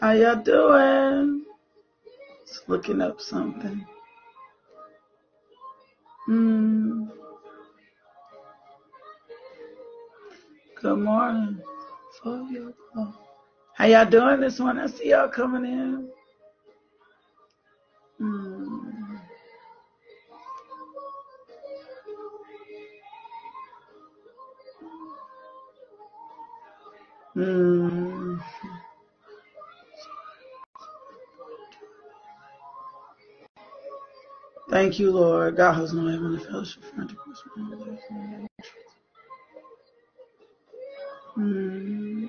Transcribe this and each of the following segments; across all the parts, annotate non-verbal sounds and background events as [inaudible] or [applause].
How y'all doing? Just looking up something. Hmm. Good morning. How y'all doing this one? I see y'all coming in. Hmm. Hmm. Thank you, Lord. God has no heavenly fellowship. friendship, or spirit. Hmm.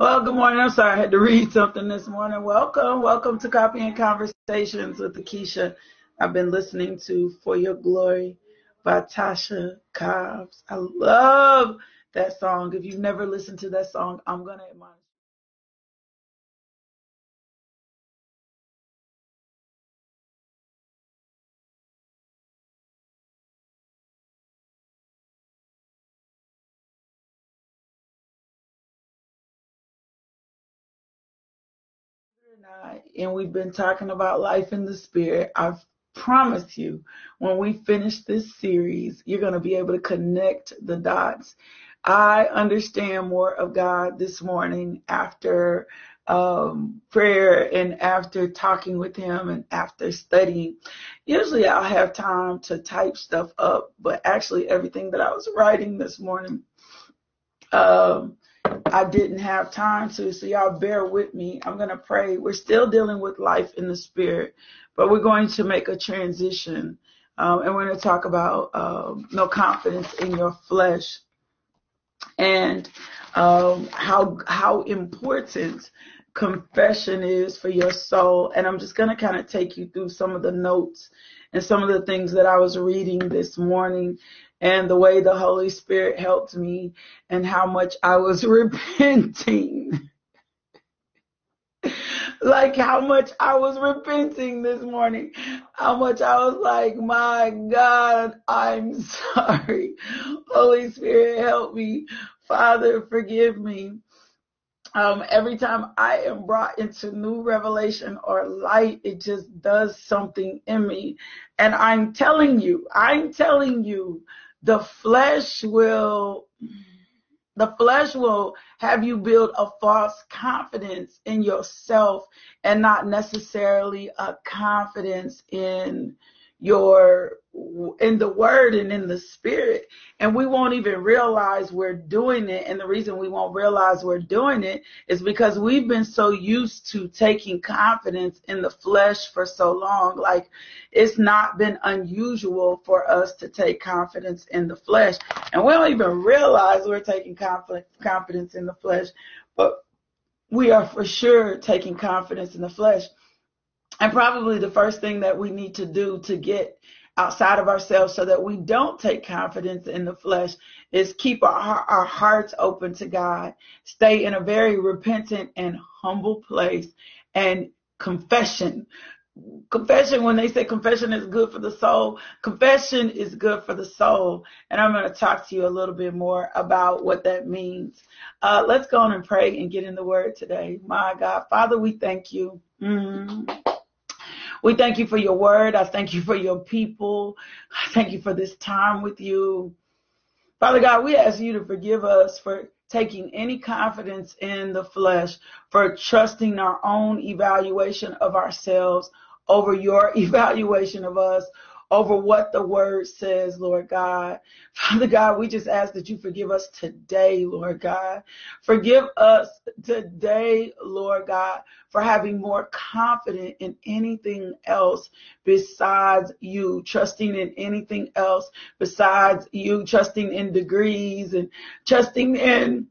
Well, good morning. I'm sorry I had to read something this morning. Welcome. Welcome to Coffee and Conversations with Keisha. I've been listening to For Your Glory by Tasha Cobbs. I love that song. If you've never listened to that song, I'm going to admonish. And we've been talking about life in the spirit. I promise you, when we finish this series, you're going to be able to connect the dots. I understand more of God this morning after um, prayer and after talking with Him and after studying. Usually I'll have time to type stuff up, but actually everything that I was writing this morning, um, I didn't have time to, so y'all bear with me. I'm going to pray. We're still dealing with life in the spirit, but we're going to make a transition. Um, and we're going to talk about um, no confidence in your flesh and um, how how important confession is for your soul. And I'm just going to kind of take you through some of the notes and some of the things that I was reading this morning and the way the Holy Spirit helped me and how much I was [laughs] repenting. like how much I was repenting this morning. How much I was like, my God, I'm [laughs] sorry. Holy Spirit, help me. Father, forgive me. Um, every time I am brought into new revelation or light, it just does something in me. And I'm telling you, I'm telling you, the flesh will the flesh will have you build a false confidence in yourself and not necessarily a confidence in your in the word and in the spirit. And we won't even realize we're doing it. And the reason we won't realize we're doing it is because we've been so used to taking confidence in the flesh for so long. Like it's not been unusual for us to take confidence in the flesh. And we don't even realize we're taking confidence in the flesh but we are for sure taking confidence in the flesh and probably the first thing that we need to do to get outside of ourselves so that we don't take confidence in the flesh is keep our, our hearts open to God, stay in a very repentant and humble place, and confession. Confession, when they say confession is good for the soul, confession is good for the soul. And I'm going to talk to you a little bit more about what that means. Uh, let's go on and pray and get in the word today. My God, Father, we thank you. Mm. We thank you for your word. I thank you for your people. I thank you for this time with you. Father God, we ask you to forgive us for taking any confidence in the flesh, for trusting our own evaluation of ourselves over your [laughs] evaluation of us, over what the word says, Lord God. [laughs] Father God, we just ask that you forgive us today, Lord God. Forgive us today, Lord God, for having more confidence in anything else besides you, trusting in anything else besides you, trusting in degrees and trusting in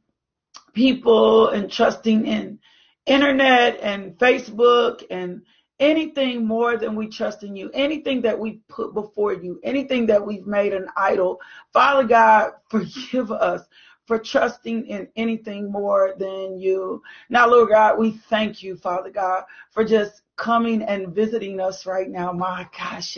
people and trusting in internet and Facebook and anything more than we trust in you, anything that we put before you, anything that we've made an idol. Father God, [laughs] forgive us for trusting in anything more than you. Now, Lord God, we thank you, Father God, for just coming and visiting us right now. My gosh,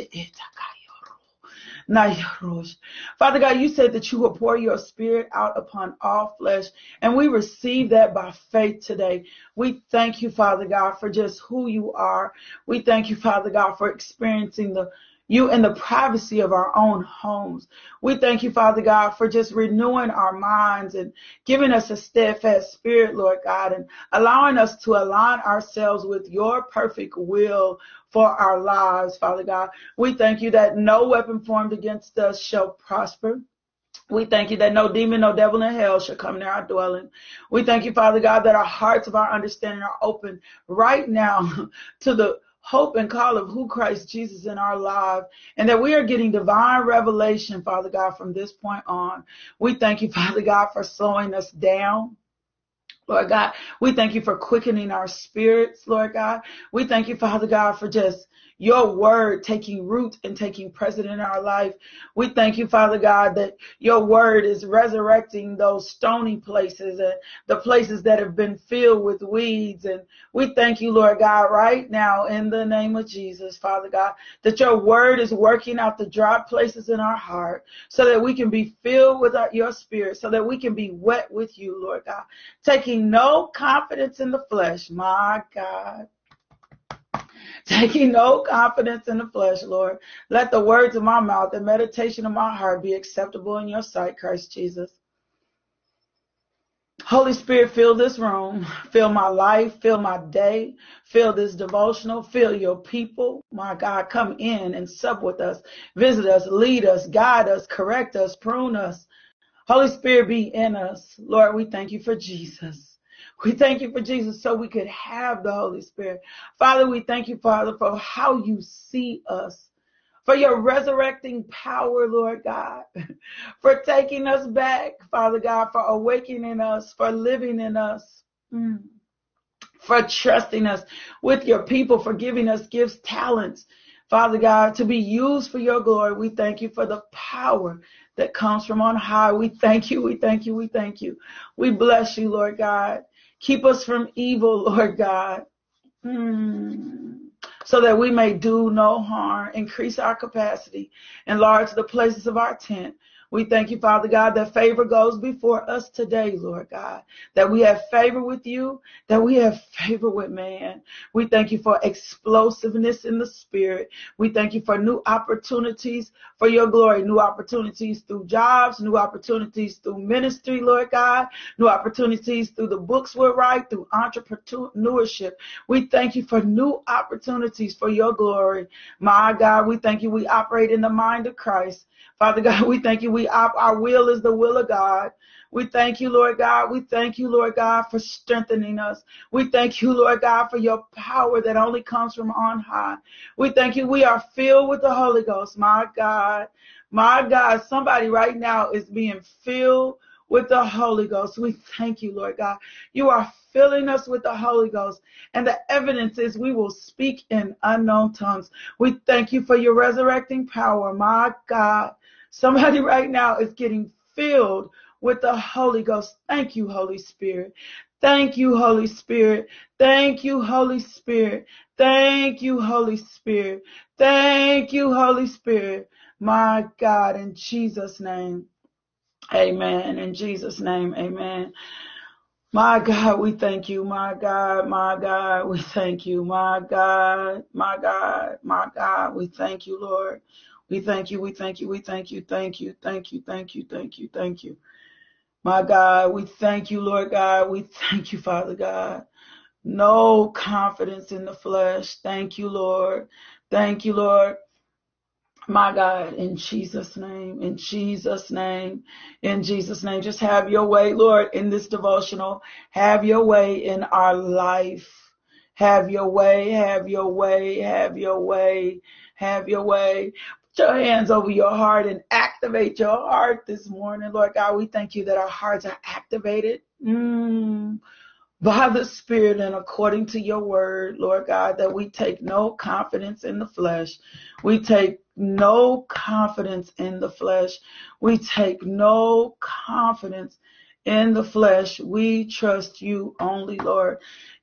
Father God, you said that you will pour your spirit out upon all flesh, and we receive that by faith today. We thank you, Father God, for just who you are. We thank you, Father God, for experiencing the you in the privacy of our own homes. We thank you, Father God, for just renewing our minds and giving us a steadfast spirit, Lord God, and allowing us to align ourselves with your perfect will for our lives, Father God. We thank you that no weapon formed against us shall prosper. We thank you that no demon, no devil in hell shall come near our dwelling. We thank you, Father God, that our hearts of our understanding are open right now [laughs] to the hope and call of who Christ Jesus in our life and that we are getting divine revelation, Father God, from this point on. We thank you, [laughs] Father God, for slowing us down. Lord God, we thank you for quickening our spirits, Lord God. We thank you, Father God, for just your word taking root and taking precedent in our life. We thank you, Father God, that your word is resurrecting those stony places and the places that have been filled with weeds. And we thank you, Lord God, right now in the name of Jesus, Father God, that your word is working out the dry places in our heart so that we can be filled with your spirit, so that we can be wet with you, Lord God, taking no confidence in the flesh, my God. Taking no confidence in the flesh, Lord. Let the words of my mouth and meditation of my heart be acceptable in your sight, Christ Jesus. Holy Spirit, fill this room, fill my life, fill my day, fill this devotional, fill your people. My God, come in and sup with us, visit us, lead us, guide us, correct us, prune us. Holy Spirit, be in us. Lord, we thank you for Jesus. We thank you for Jesus so we could have the Holy Spirit. Father, we thank you, Father, for how you see us, for your resurrecting power, Lord God, [laughs] for taking us back, Father God, for awakening us, for living in us. Mm. For trusting us with your people, for giving us gifts, talents, Father God, to be used for your glory. We thank you for the power that comes from on high. We thank you, we thank you, we thank you. We bless you, Lord God. Keep us from evil, Lord God. Hmm. So that we may do no harm, increase our capacity, enlarge the places of our tent, we thank you, Father God, that favor goes before us today, Lord God, that we have favor with you, that we have [laughs] favor with man. We thank you for explosiveness in the spirit. We thank you for new opportunities for your glory, new opportunities through jobs, new opportunities through ministry, Lord God, new opportunities through the books we write, through entrepreneurship. We thank you for new opportunities for your glory. My God, we thank you. We operate in the mind of Christ. Father God, we thank you. We our will is the will of God. We thank you, Lord God. We thank you, Lord God, for strengthening us. We thank you, Lord God, for your power that only comes from on high. We thank you. We are filled with the Holy Ghost. My God, my God, somebody right now is being filled with the Holy Ghost. We thank you, Lord God. You are filling us with the Holy Ghost. And the evidence is we will speak in unknown tongues. We thank you for your resurrecting power, my God. Somebody [laughs] right now is getting filled with the Holy Ghost. Thank you, Holy Spirit. Thank you, Holy Spirit. Thank you, Holy Spirit. Thank you, Holy Spirit. Thank you, Holy Spirit. My God, in Jesus' name. Amen. In Jesus' name, amen. My God, we thank you. My God, my God, we thank you. My God, my God, my God, we thank you, Lord. We thank you, we thank you, we thank you, thank you, thank you, thank you, thank you, thank you. My God, we thank you, Lord God. We thank you, Father God. No confidence in the flesh. Thank you, Lord. Thank you, Lord. My God, in Jesus' name, in Jesus' name, in Jesus' name, just have your way, Lord, in this devotional. Have your way in our life. Have your way, have your way, have your way, have your way. Put your hands over your heart and activate your heart this morning, Lord God. We thank you that our hearts are activated. Mm by the Spirit and according to your word, Lord God, that we take no confidence in the flesh. We take no confidence in the flesh. We take no confidence in the flesh. We trust you only, Lord.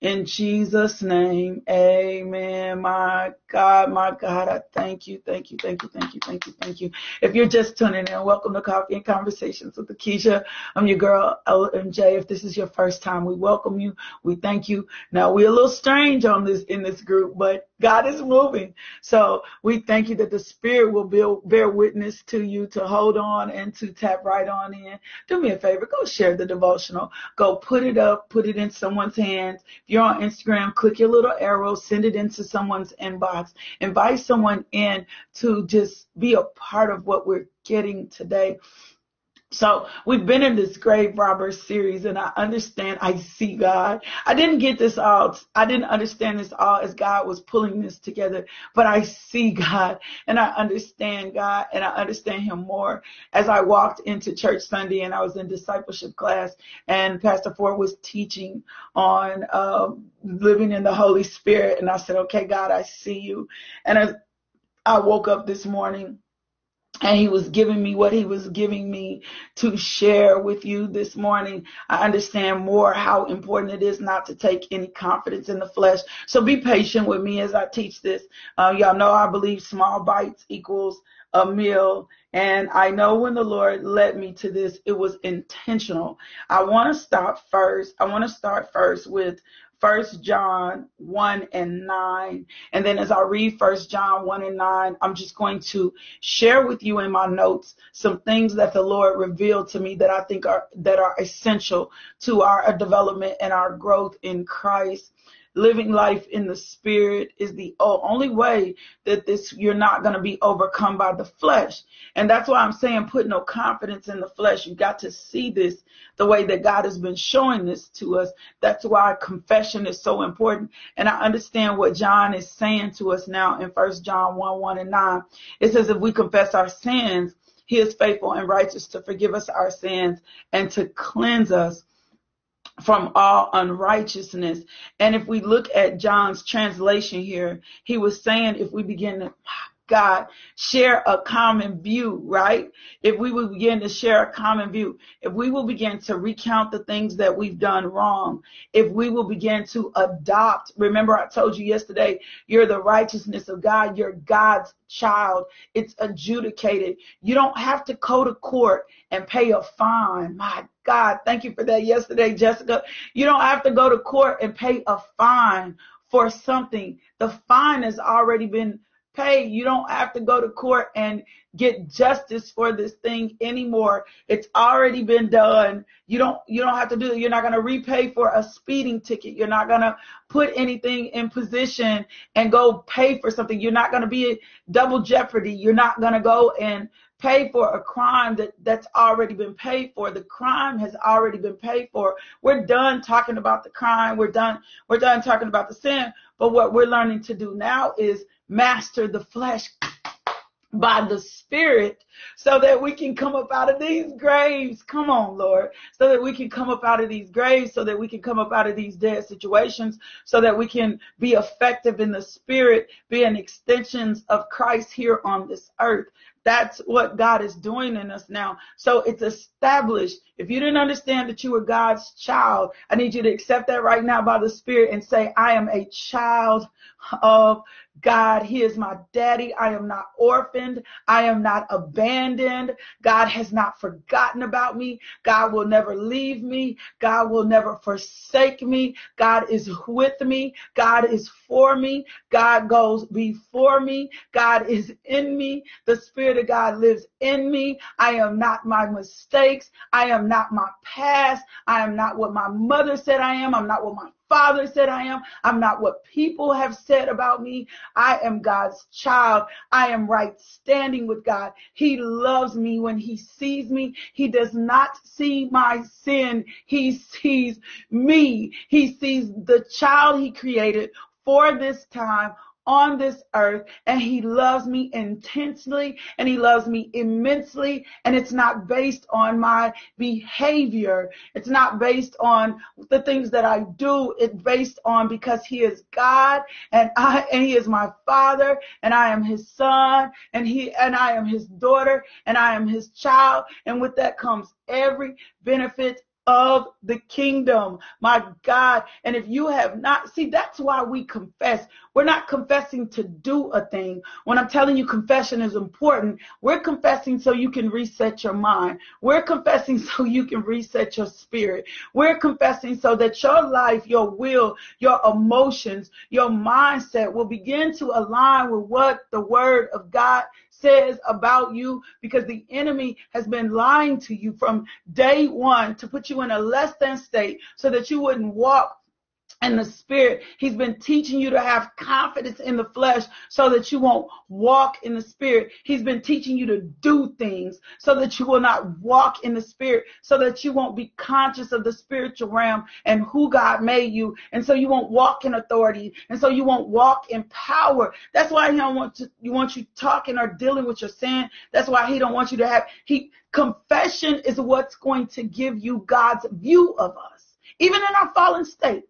In Jesus' name, amen. My God, my God, I thank you, thank you, thank you, thank you, thank you, thank you. If you're just tuning in, welcome to Coffee and Conversations with Lakeisha. I'm your girl, LMJ. If this is your first time, we welcome you. We thank you. Now, we're a little strange on this, in this group, but God is moving. So we thank you that the Spirit will build, bear witness to you to hold on and to tap right on in. Do me a favor, go share the devotional. Go put it up, put it in someone's hands. If you're on Instagram, click your little arrow, send it into someone's inbox. Invite someone in to just be a part of what we're getting today. So we've been in this grave robber series and I understand, I see God. I didn't get this all, I didn't understand this all as God was pulling this together, but I see God and I understand God and I understand Him more as I walked into church Sunday and I was in discipleship class and Pastor Ford was teaching on um, living in the Holy Spirit and I said, okay, God, I see you. And as I woke up this morning, and he was giving me what he was giving me to share with you this morning. I understand more how important it is not to take any confidence in the flesh. So be patient with me as I teach this. Uh, y'all know I believe small bites equals a meal. And I know when the Lord led me to this, it was intentional. I want to stop first. I want to start first with First John 1 and 9. And then as I read First John 1 and 9, I'm just going to share with you in my notes some things that the Lord revealed to me that I think are that are essential to our development and our growth in Christ living life in the spirit is the only way that this you're not going to be overcome by the flesh. And that's why i'm saying put no confidence in the flesh. You got to see this the way that god has been showing this to us. That's why confession is so important. And i understand what john is saying to us now in first john 1 1 and 9 it says if we confess our sins he is faithful and righteous to forgive us our sins and to cleanse us from all unrighteousness. And if we look at John's translation here, he was saying if we begin to God, share a common view, right? If we will begin to share a common view, if we will begin to recount the things that we've done wrong, if we will begin to adopt, remember I told you yesterday, you're the righteousness of God, you're God's child. It's adjudicated. You don't have to go to court and pay a fine. My God, thank you for that yesterday, Jessica. You don't have to go to court and pay a fine for something. The fine has already been pay. You don't have to go to court and get justice for this thing anymore. It's already been done. You don't you don't have to do it. You're not going to repay for a speeding ticket. You're not going to put anything in position and go pay for something. You're not going to be double jeopardy. You're not going to go and pay for a crime that that's already been paid for. The crime has already been paid for. We're done talking about the crime. We're done we're done talking about the sin. But what we're learning to do now is master the flesh by the Spirit so that we can come up out of these graves. Come on, Lord. So that we can come up out of these graves, so that we can come up out of these dead situations, so that we can be effective in the spirit, being extensions of Christ here on this earth. That's what God is doing in us now. So it's established. If you didn't understand that you were God's child, I need you to accept that right now by the Spirit and say, I am a child of God. He is my daddy. I am not orphaned. I am not abandoned. God has not forgotten about me. God will never leave me. God will never forsake me. God is with me. God is for me. God goes before me. God is in me. The Spirit of God lives in me. I am not my mistakes. I am not my past. I am not what my mother said I am. I'm not what my father said I am. I'm not what people have said about me. I am God's child. I am right standing with God. He loves me when he sees me. He does not see my sin. He sees me. He sees the child he created for this time on this earth and he loves me intensely and he loves me immensely and it's not based on my behavior. It's not based on the things that I do. It's based on because he is God and I and he is my father and I am his son and he and I am his daughter and I am his child. And with that comes every benefit of the kingdom. My God. And if you have not, see, that's why we confess. We're not confessing to do a thing. When I'm telling you confession is important, we're confessing so you can reset your mind. We're confessing [laughs] so you can reset your spirit. We're confessing so that your life, your will, your emotions, your mindset will begin to align with what the word of God says about you because the enemy has been lying to you from day one to put you in a less than state so that you wouldn't walk in the spirit. He's been teaching you to have confidence in the flesh so that you won't walk in the spirit. He's been teaching you to do things so that you will not walk in the spirit, so that you won't be conscious of the spiritual realm and who God made you. And so you won't walk in authority. And so you won't walk in power. That's why he don't want to, you want you talking or dealing with your sin. That's why he don't want you to have, he, confession is what's going to give you God's view of us. Even in our fallen state,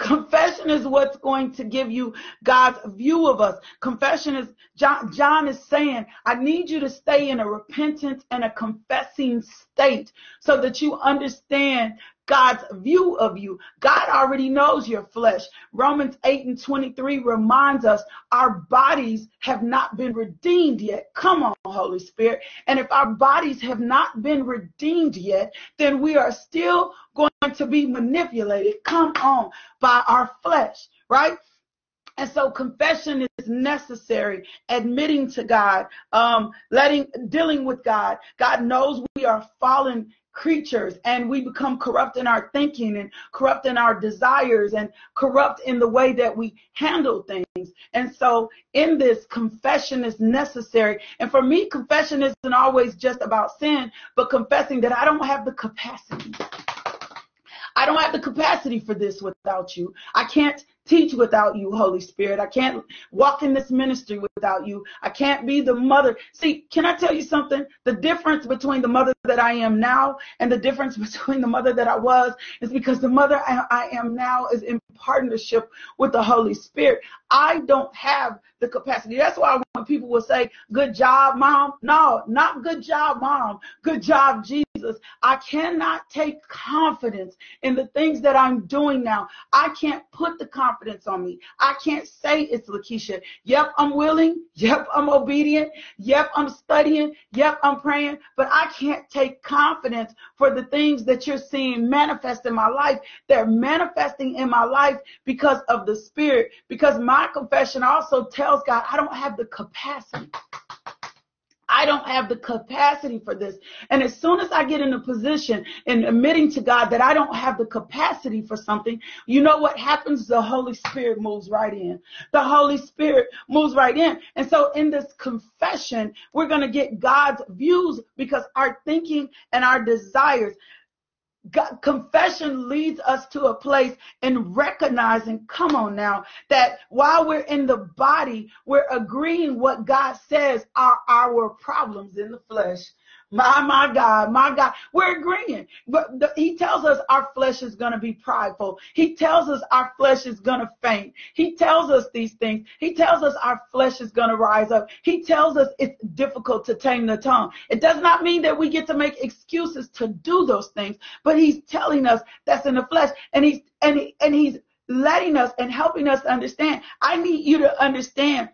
Confession is what's going to give you God's view of us. Confession is, John, John is saying, I need you to stay in a repentant and a confessing state so that you understand God's view of you. God already knows your flesh. Romans 8 and 23 reminds us our bodies have not been redeemed yet. Come on, Holy Spirit. And if our bodies have not been redeemed yet, then we are still going to be manipulated, come on, by our flesh, right? And so confession is necessary, admitting to God, um, letting, dealing with God. God knows we are fallen creatures and we become corrupt in our thinking and corrupt in our desires and corrupt in the way that we handle things. And so in this confession is necessary. And for me, confession isn't always just about sin, but confessing that I don't have the capacity. I don't have the capacity for this without you. I can't teach without you, Holy Spirit. I can't walk in this ministry without you. I can't be the mother. See, can I tell you something? The difference between the mother that I am now and the difference [laughs] between the mother that I was is because the mother I am now is in partnership with the Holy Spirit. I don't have the capacity. That's why when people will say, good job, mom. No, not good job, mom. Good job, Jesus. I cannot take confidence in the things that I'm doing now. I can't put the confidence on me. I can't say it's Lakeisha. Yep, I'm willing. Yep, I'm obedient. Yep, I'm studying. Yep, I'm praying. But I can't take confidence for the things that you're seeing manifest in my life. They're manifesting in my life because of the Spirit, because my my confession also tells God, I don't have the capacity. I don't have the capacity for this. And as soon as I get in a position in admitting to God that I don't have the capacity for something, you know what happens? The Holy Spirit moves right in. The Holy Spirit moves right in. And so in this confession, we're going to get God's views because our thinking and our desires, God, confession leads us to a place in recognizing, come on now, that while we're in the body, we're agreeing what God says are our problems in the flesh. My, my God, my God. We're agreeing. But the, he tells us our flesh is going to be prideful. He tells us our flesh is going to faint. He tells us these things. He tells us our flesh is going to rise up. He tells us it's difficult to tame the tongue. It does not mean that we get to make excuses to do those things, but he's telling us that's in the flesh and he's, and, he, and he's letting us and helping us understand. I need you to understand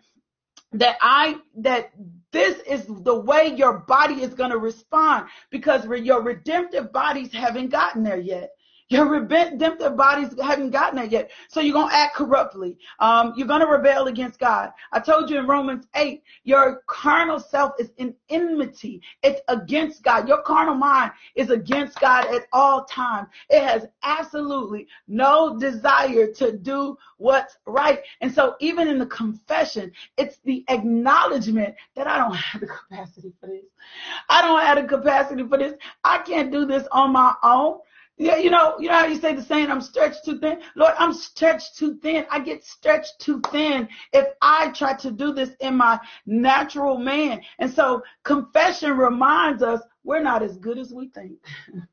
that I, that this is the way your body is going to respond because your redemptive bodies haven't gotten there yet. Your redemptive bodies haven't gotten there yet. So you're going to act corruptly. Um, you're going to rebel against God. I told you in Romans 8, your carnal self is in enmity. It's against God. Your carnal mind is against God at all times. It has absolutely no desire to do what's right. And so even in the confession, it's the acknowledgement that I don't have the capacity for this. I don't have the capacity for this. I can't do this on my own. Yeah, you know, you know how you say the saying, I'm stretched too thin? Lord, I'm stretched too thin. I get stretched too thin if I try to do this in my natural man. And so confession reminds us we're not as good as we think. [laughs]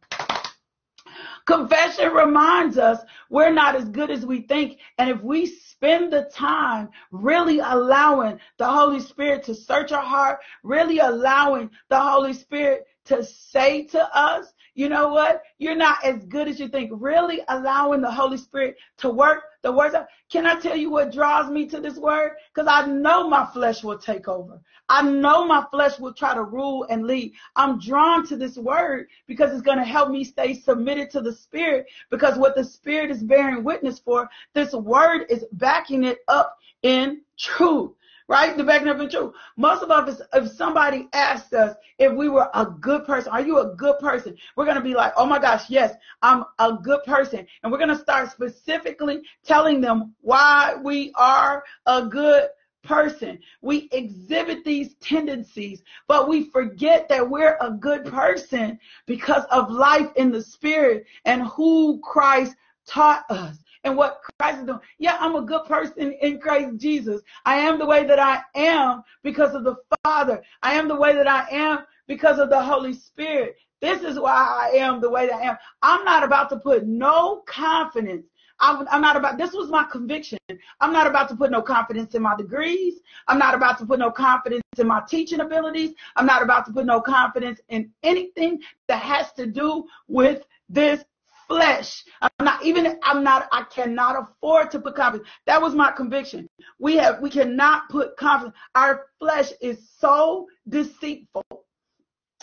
Confession reminds us we're not as good as we think. And if we spend the time really allowing the Holy Spirit to search our heart, really allowing the Holy Spirit to say to us, you know what? You're not as good as you think. Really allowing the Holy Spirit to work the words. Of, can I tell you what draws me to this word? Because I know my flesh will take over. I know my flesh will try to rule and lead. I'm drawn to this word because it's going to help me stay submitted to the Spirit. Because what the Spirit is bearing witness for, this word is backing it up in truth right? The backing up in truth. Most of us, if somebody asked us if we were a good person, are you a good person? We're going to be like, oh my gosh, yes, I'm a good person. And we're going to start specifically telling them why we are a good person. We exhibit these tendencies, but we forget that we're a good person because of life in the spirit and who Christ taught us and what Christ is doing. Yeah, I'm a good person in Christ Jesus. I am the way that I am because of the Father. I am the way that I am because of the Holy Spirit. This is why I am the way that I am. I'm not about to put no confidence I'm, I'm, not about, this was my conviction. I'm not about to put no confidence in my degrees. I'm not about to put no confidence in my teaching abilities. I'm not about to put no confidence in anything that has to do with this flesh. I'm not even I'm not I cannot afford to put confidence. That was my conviction. We have we cannot put confidence. Our flesh is so deceitful.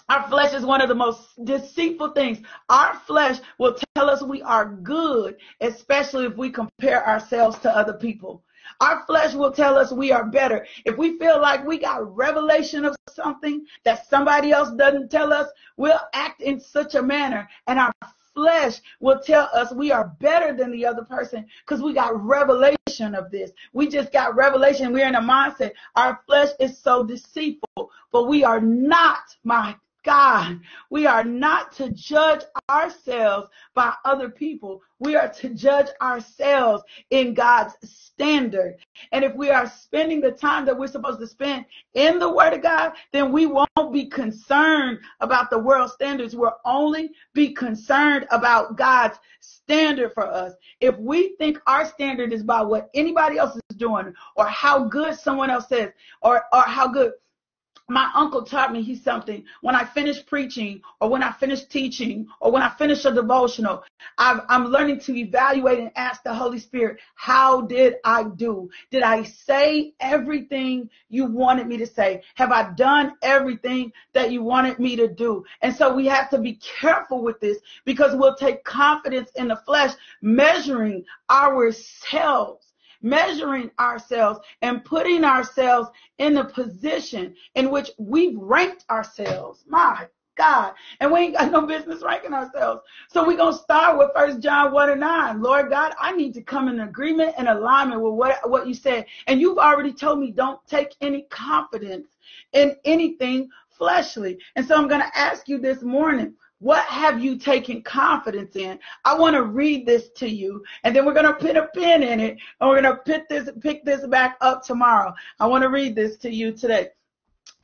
Our flesh is one of the most deceitful things. Our flesh will tell us we are good, especially if we compare ourselves to other people. Our flesh will tell us we are better. If we feel like we got revelation of something that somebody else doesn't tell us, we'll act in such a manner and our flesh will tell us we are better than the other person because we got revelation of this. We just got revelation. We're in a mindset. Our flesh is so deceitful, but we are not, my God. We are not to judge ourselves by other people. We are to judge ourselves in God's standard. And if we are spending the time that we're supposed to spend in the Word of God, then we won't be concerned about the world standards. We'll only be concerned about God's standard for us. If we think our standard is by what anybody else is doing or how good someone else says or, or how good my uncle taught me he's something when I finish preaching or when I finish teaching or when I finish a devotional, i am learning to evaluate and ask the Holy Spirit, how did I do? Did I say everything you wanted me to say? Have I done everything that you wanted me to do? And so we have to be careful with this because we'll take confidence in the flesh measuring ourselves measuring ourselves and putting ourselves in the position in which we've ranked ourselves. My God. And we ain't got no business ranking ourselves. So we're going to start with First John 1 and 9. Lord God, I need to come in agreement and alignment with what, what you said. And you've already told me don't take any confidence in anything fleshly. And so I'm going to ask you this morning, What have you taken confidence in? I want to read this to you, and then we're going to put a pin in it, and we're going to pick this, pick this back up tomorrow. I want to read this to you today.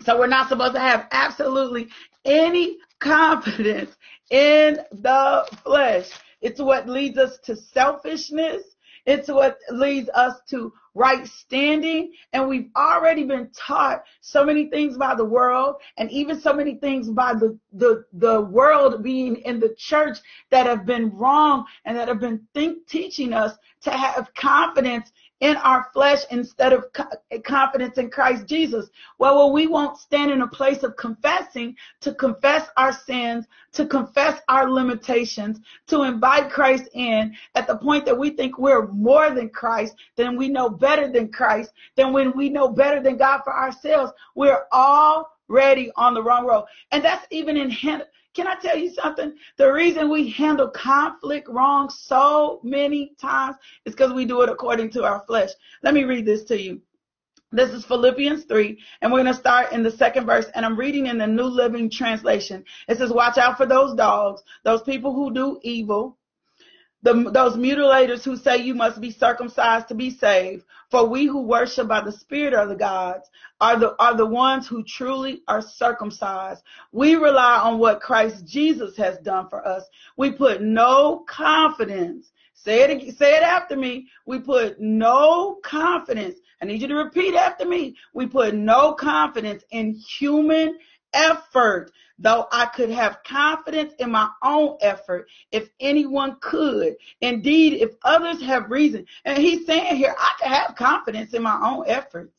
So we're not supposed to have absolutely any confidence in the flesh. It's what leads us to selfishness. It's what leads us to right standing. And we've already been taught so many things by the world and even so many things by the, the, the world being in the church that have been wrong and that have been think, teaching us to have confidence in our flesh instead of confidence in Christ Jesus. Well, we won't stand in a place of confessing to confess our sins, to confess our limitations, to invite Christ in at the point that we think we're more than Christ, then we know better than Christ, then when we know better than God for ourselves, we're already on the wrong road. And that's even in can I tell you something? The reason we handle conflict wrong so many times is because we do it according to our flesh. Let me read this to you. This is Philippians 3, and we're going to start in the second verse, and I'm reading in the New Living Translation. It says, Watch out for those dogs, those people who do evil, the, those mutilators who say you must be circumcised to be saved. For we who worship by the Spirit of the gods are the, are the ones who truly are circumcised. We rely on what Christ Jesus has done for us. We put no confidence. Say it, say it after me. We put no confidence. I need you to repeat after me. We put no confidence in human effort though I could have confidence in my own effort if anyone could. Indeed, if others have reason. And he's saying here, I can have confidence in my own efforts.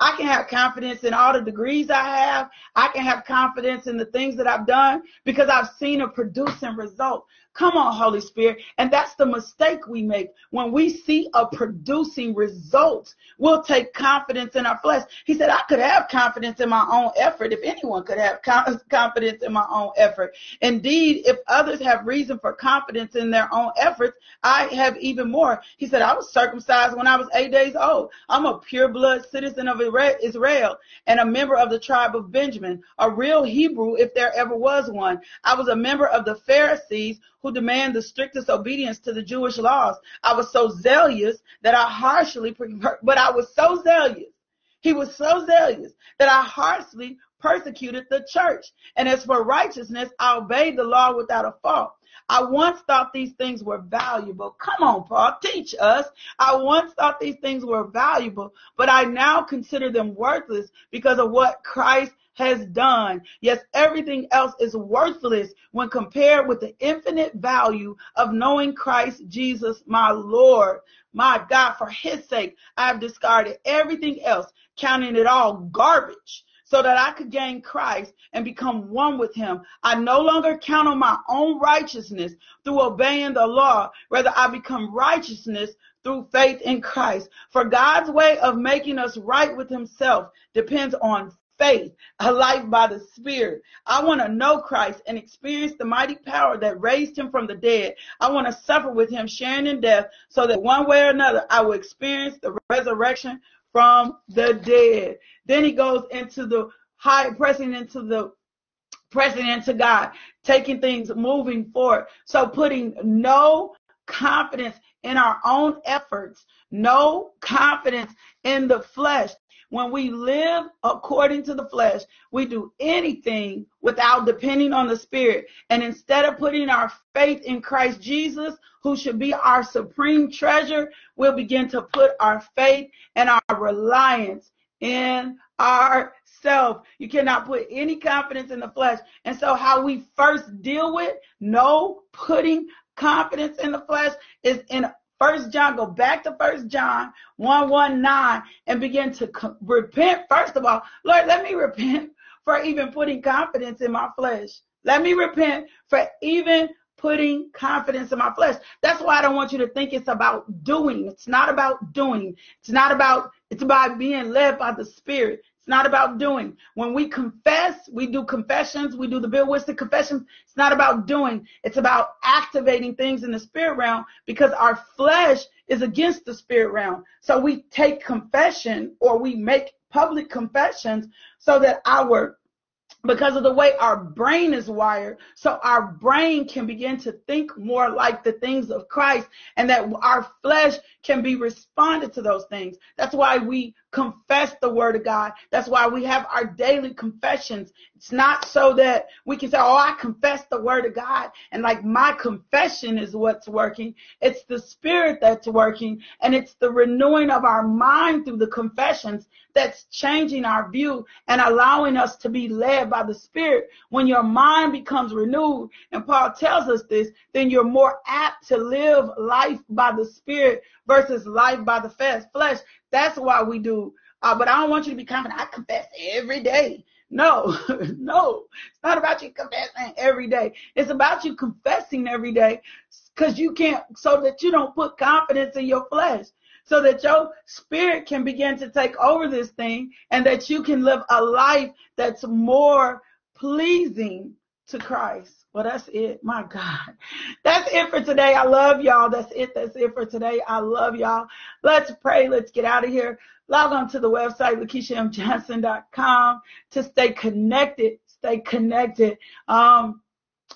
I can have confidence in all the degrees I have. I can have confidence in the things that I've done because I've seen a producing result. Come on, Holy Spirit. And that's the mistake we make. When we see a producing result, we'll take confidence in our flesh. He said, I could have confidence in my own effort if anyone could have [laughs] confidence in my own effort. Indeed, if others have reason for confidence in their own efforts, I have even more. He said, I was circumcised when I was eight days old. I'm a pure blood citizen of Israel and a member of the tribe of Benjamin, a real Hebrew if there ever was one. I was a member of the Pharisees who demand the strictest obedience to the Jewish laws. I was so zealous that I harshly, but I was so zealous. He was so zealous that I harshly persecuted the church. And as for righteousness, I obeyed the law without a fault. I once thought these things were valuable. Come on, Paul, teach us. I once thought these things were valuable, but I now consider them worthless because of what Christ has done. Yes, everything else is worthless when compared with the infinite value of knowing Christ Jesus, my Lord. My God, for his sake, I have discarded everything else, counting it all garbage so that I could gain Christ and become one with him. I no longer count on my own righteousness through obeying the law. Rather, I become righteousness through faith in Christ. For God's way of making us right with himself depends on faith, a life by the Spirit. I want to know Christ and experience the mighty power that raised him from the dead. I want to suffer with him, sharing in death, so that one way or another I will experience the resurrection from the dead. Then he goes into the high, pressing into the pressing into God, taking things moving forward. So putting no confidence in our own efforts, no confidence in the flesh, when we live according to the flesh, we do anything without depending on the Spirit. And instead of putting our faith in Christ Jesus, who should be our supreme treasure, we'll begin to put our faith and our reliance in ourselves. You cannot put any confidence in the flesh. And so how we first deal with no putting confidence in the flesh is in First John, go back to First John 119 and begin to co- repent. First of all, Lord, let me repent for even putting confidence in my flesh. Let me repent for even putting confidence in my flesh. That's why I don't want you to think it's about doing. It's not about doing. It's not about, it's about being led by the Spirit. It's not about doing. When we confess, we do confessions, we do the Bill Winston confessions. It's not about doing. It's about activating things in the spirit realm because our flesh is against the spirit realm. So we take confession or we make public confessions so that our because of the way our brain is wired. So our brain can begin to think more like the things of Christ and that our flesh can be responded to those things. That's why we confess the word of God. That's why we have our daily confessions. It's not so that we can say, Oh, I confess the word of God. And like my confession is what's working. It's the spirit that's working and it's the renewing of our mind through the confessions that's changing our view and allowing us to be led by the Spirit. When your mind becomes renewed, and Paul tells us this, then you're more apt to live life by the Spirit versus life by the flesh. That's why we do. Uh, but I don't want you to be confident. I confess every day. No, [laughs] no, it's not about you confessing every day. It's about you confessing every day because you can't, so that you don't put confidence in your flesh so that your spirit can begin to take over this thing and that you can live a life that's more pleasing to Christ. Well, that's it. My God. That's it for today. I love y'all. That's it. That's it for today. I love y'all. Let's pray. Let's get out of here. Log on to the website, LakeishaMJohnson.com to stay connected. Stay connected. Um,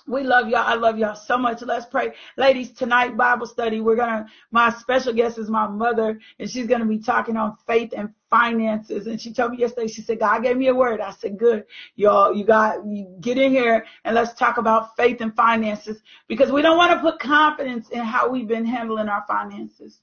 we love y'all. I love y'all so much. Let's pray. Ladies, tonight Bible study, we're going to, my special guest is my mother and she's going to be talking on faith and finances. And she told me yesterday, she said, God gave me a word. I said, good. Y'all, you got, you get in here and let's talk about faith and finances because we don't want to put confidence in how we've been handling our finances.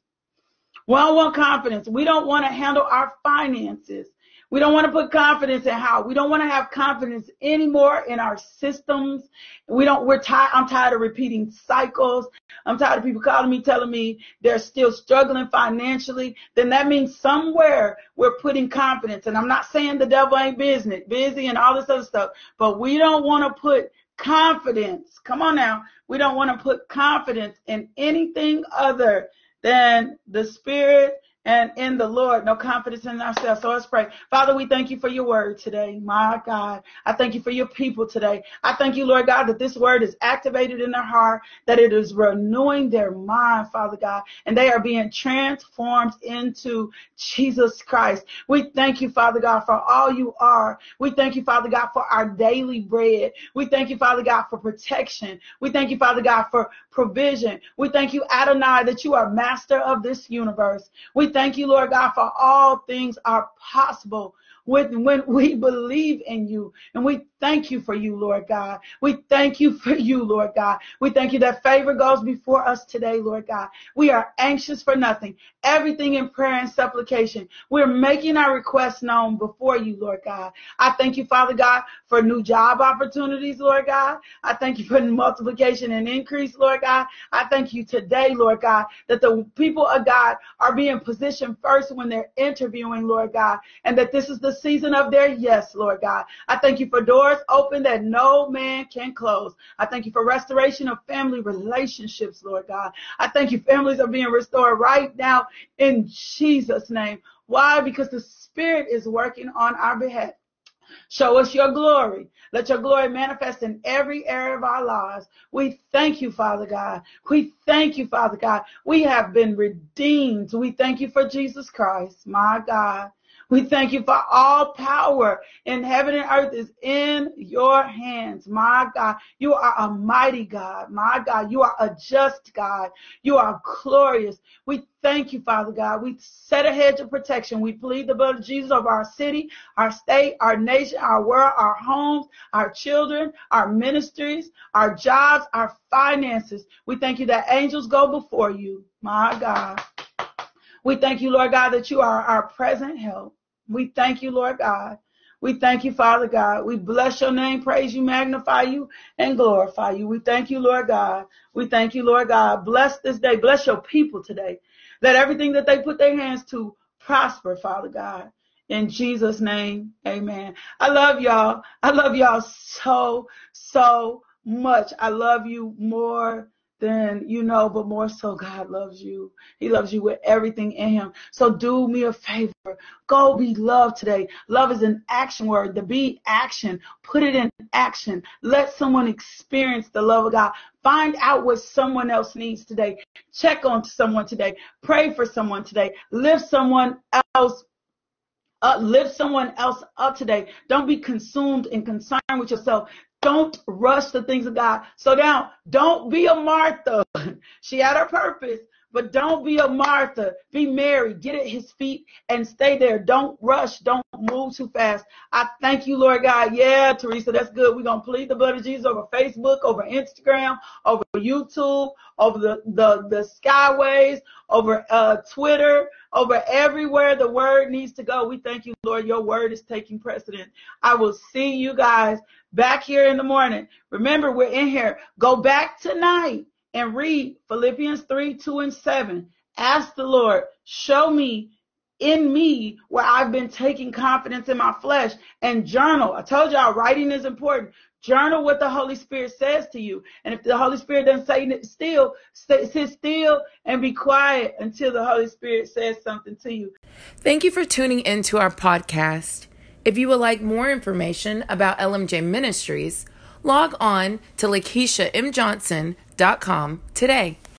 We don't want confidence. We don't want to handle our finances we don't want to put confidence in how. We don't want to have confidence anymore in our systems. We don't, we're tired, I'm tired of repeating cycles. I'm tired of people calling me, telling me they're still struggling financially. Then that means somewhere we're putting confidence. And I'm not saying the devil ain't business, busy and all this other stuff, but we don't want to put confidence. Come on now. We don't want to put confidence in anything other than the spirit and in the Lord, no confidence in ourselves. So let's pray. Father, we thank you for your word today. My God, I thank you for your people today. I thank you, Lord God, that this word is activated in their heart, that it is renewing their mind, Father God, and they are being transformed into Jesus Christ. We thank you, Father God, for all you are. We thank you, Father God, for our daily bread. We thank you, Father God, for protection. We thank you, Father God, for provision. We thank you, Adonai, that you are master of this universe. We thank you, Lord God, for all things are possible when, when we believe in you. And we thank you for you, Lord God. We thank you for you, Lord God. We thank you that favor goes before us today, Lord God. We are anxious for nothing. Everything in prayer and supplication. We're making our requests known before you, Lord God. I thank you, Father God, for new job opportunities, Lord God. I thank you for multiplication and increase, Lord God. I thank you today, Lord God, that the people of God are being positioned first when they're interviewing, Lord God, and that this is the season of their yes, Lord God. I thank you for doors open that no man can close. I thank you for restoration of family relationships, Lord God. I thank you families are being restored right now in Jesus' name. Why? Because the Spirit is working on our behalf. Show us your glory. Let your glory manifest in every area of our lives. We thank you, Father God. We thank you, Father God. We have been redeemed. We thank you for Jesus Christ, my God. We thank you for all power in heaven and earth is in your hands. My God, you are a mighty God. My God, you are a just God. You are glorious. We thank you, Father God. We set a hedge of protection. We plead the blood of Jesus over our city, our state, our nation, our world, our homes, our children, our ministries, our jobs, our finances. We thank you that angels go before you. My God. We thank you, Lord God, that you are our present help. We thank you, Lord God. We thank you, Father God. We bless your name, praise you, magnify you, and glorify you. We thank you, Lord God. We thank you, Lord God. Bless this day. Bless your people today. Let everything that they put their hands to prosper, Father God. In Jesus' name, amen. I love y'all. I love y'all so, so much. I love you more then you know, but more so, God loves you. He loves you with everything in Him. So do me a favor. Go be loved today. Love is an action word. The be action. Put it in action. Let someone experience the love of God. Find out what someone else needs today. Check on someone today. Pray for someone today. Lift someone else uh, lift someone else up today. Don't be consumed and concerned with yourself. Don't rush the things of God. So now, Don't be a Martha. [laughs] she had her purpose, but don't be a Martha. Be Mary. Get at his feet and stay there. Don't rush. Don't move too fast. I thank you, Lord God. Yeah, Teresa, that's good. We're going to plead the blood of Jesus over Facebook, over Instagram, over YouTube, over the, the, the skyways, over uh, Twitter, over everywhere the word needs to go. We thank you, Lord. Your word is taking precedence. I will see you guys back here in the morning. Remember, we're in here. Go back tonight and read Philippians 3, 2, and 7. Ask the Lord, show me in me where I've been taking confidence in my flesh and journal. I told y'all writing is important. Journal what the Holy Spirit says to you. And if the Holy Spirit doesn't say it still, stay, sit still and be quiet until the Holy Spirit says something to you. Thank you for tuning into our podcast. If you would like more information about LMJ Ministries, log on to LakeishaMJohnson.com today.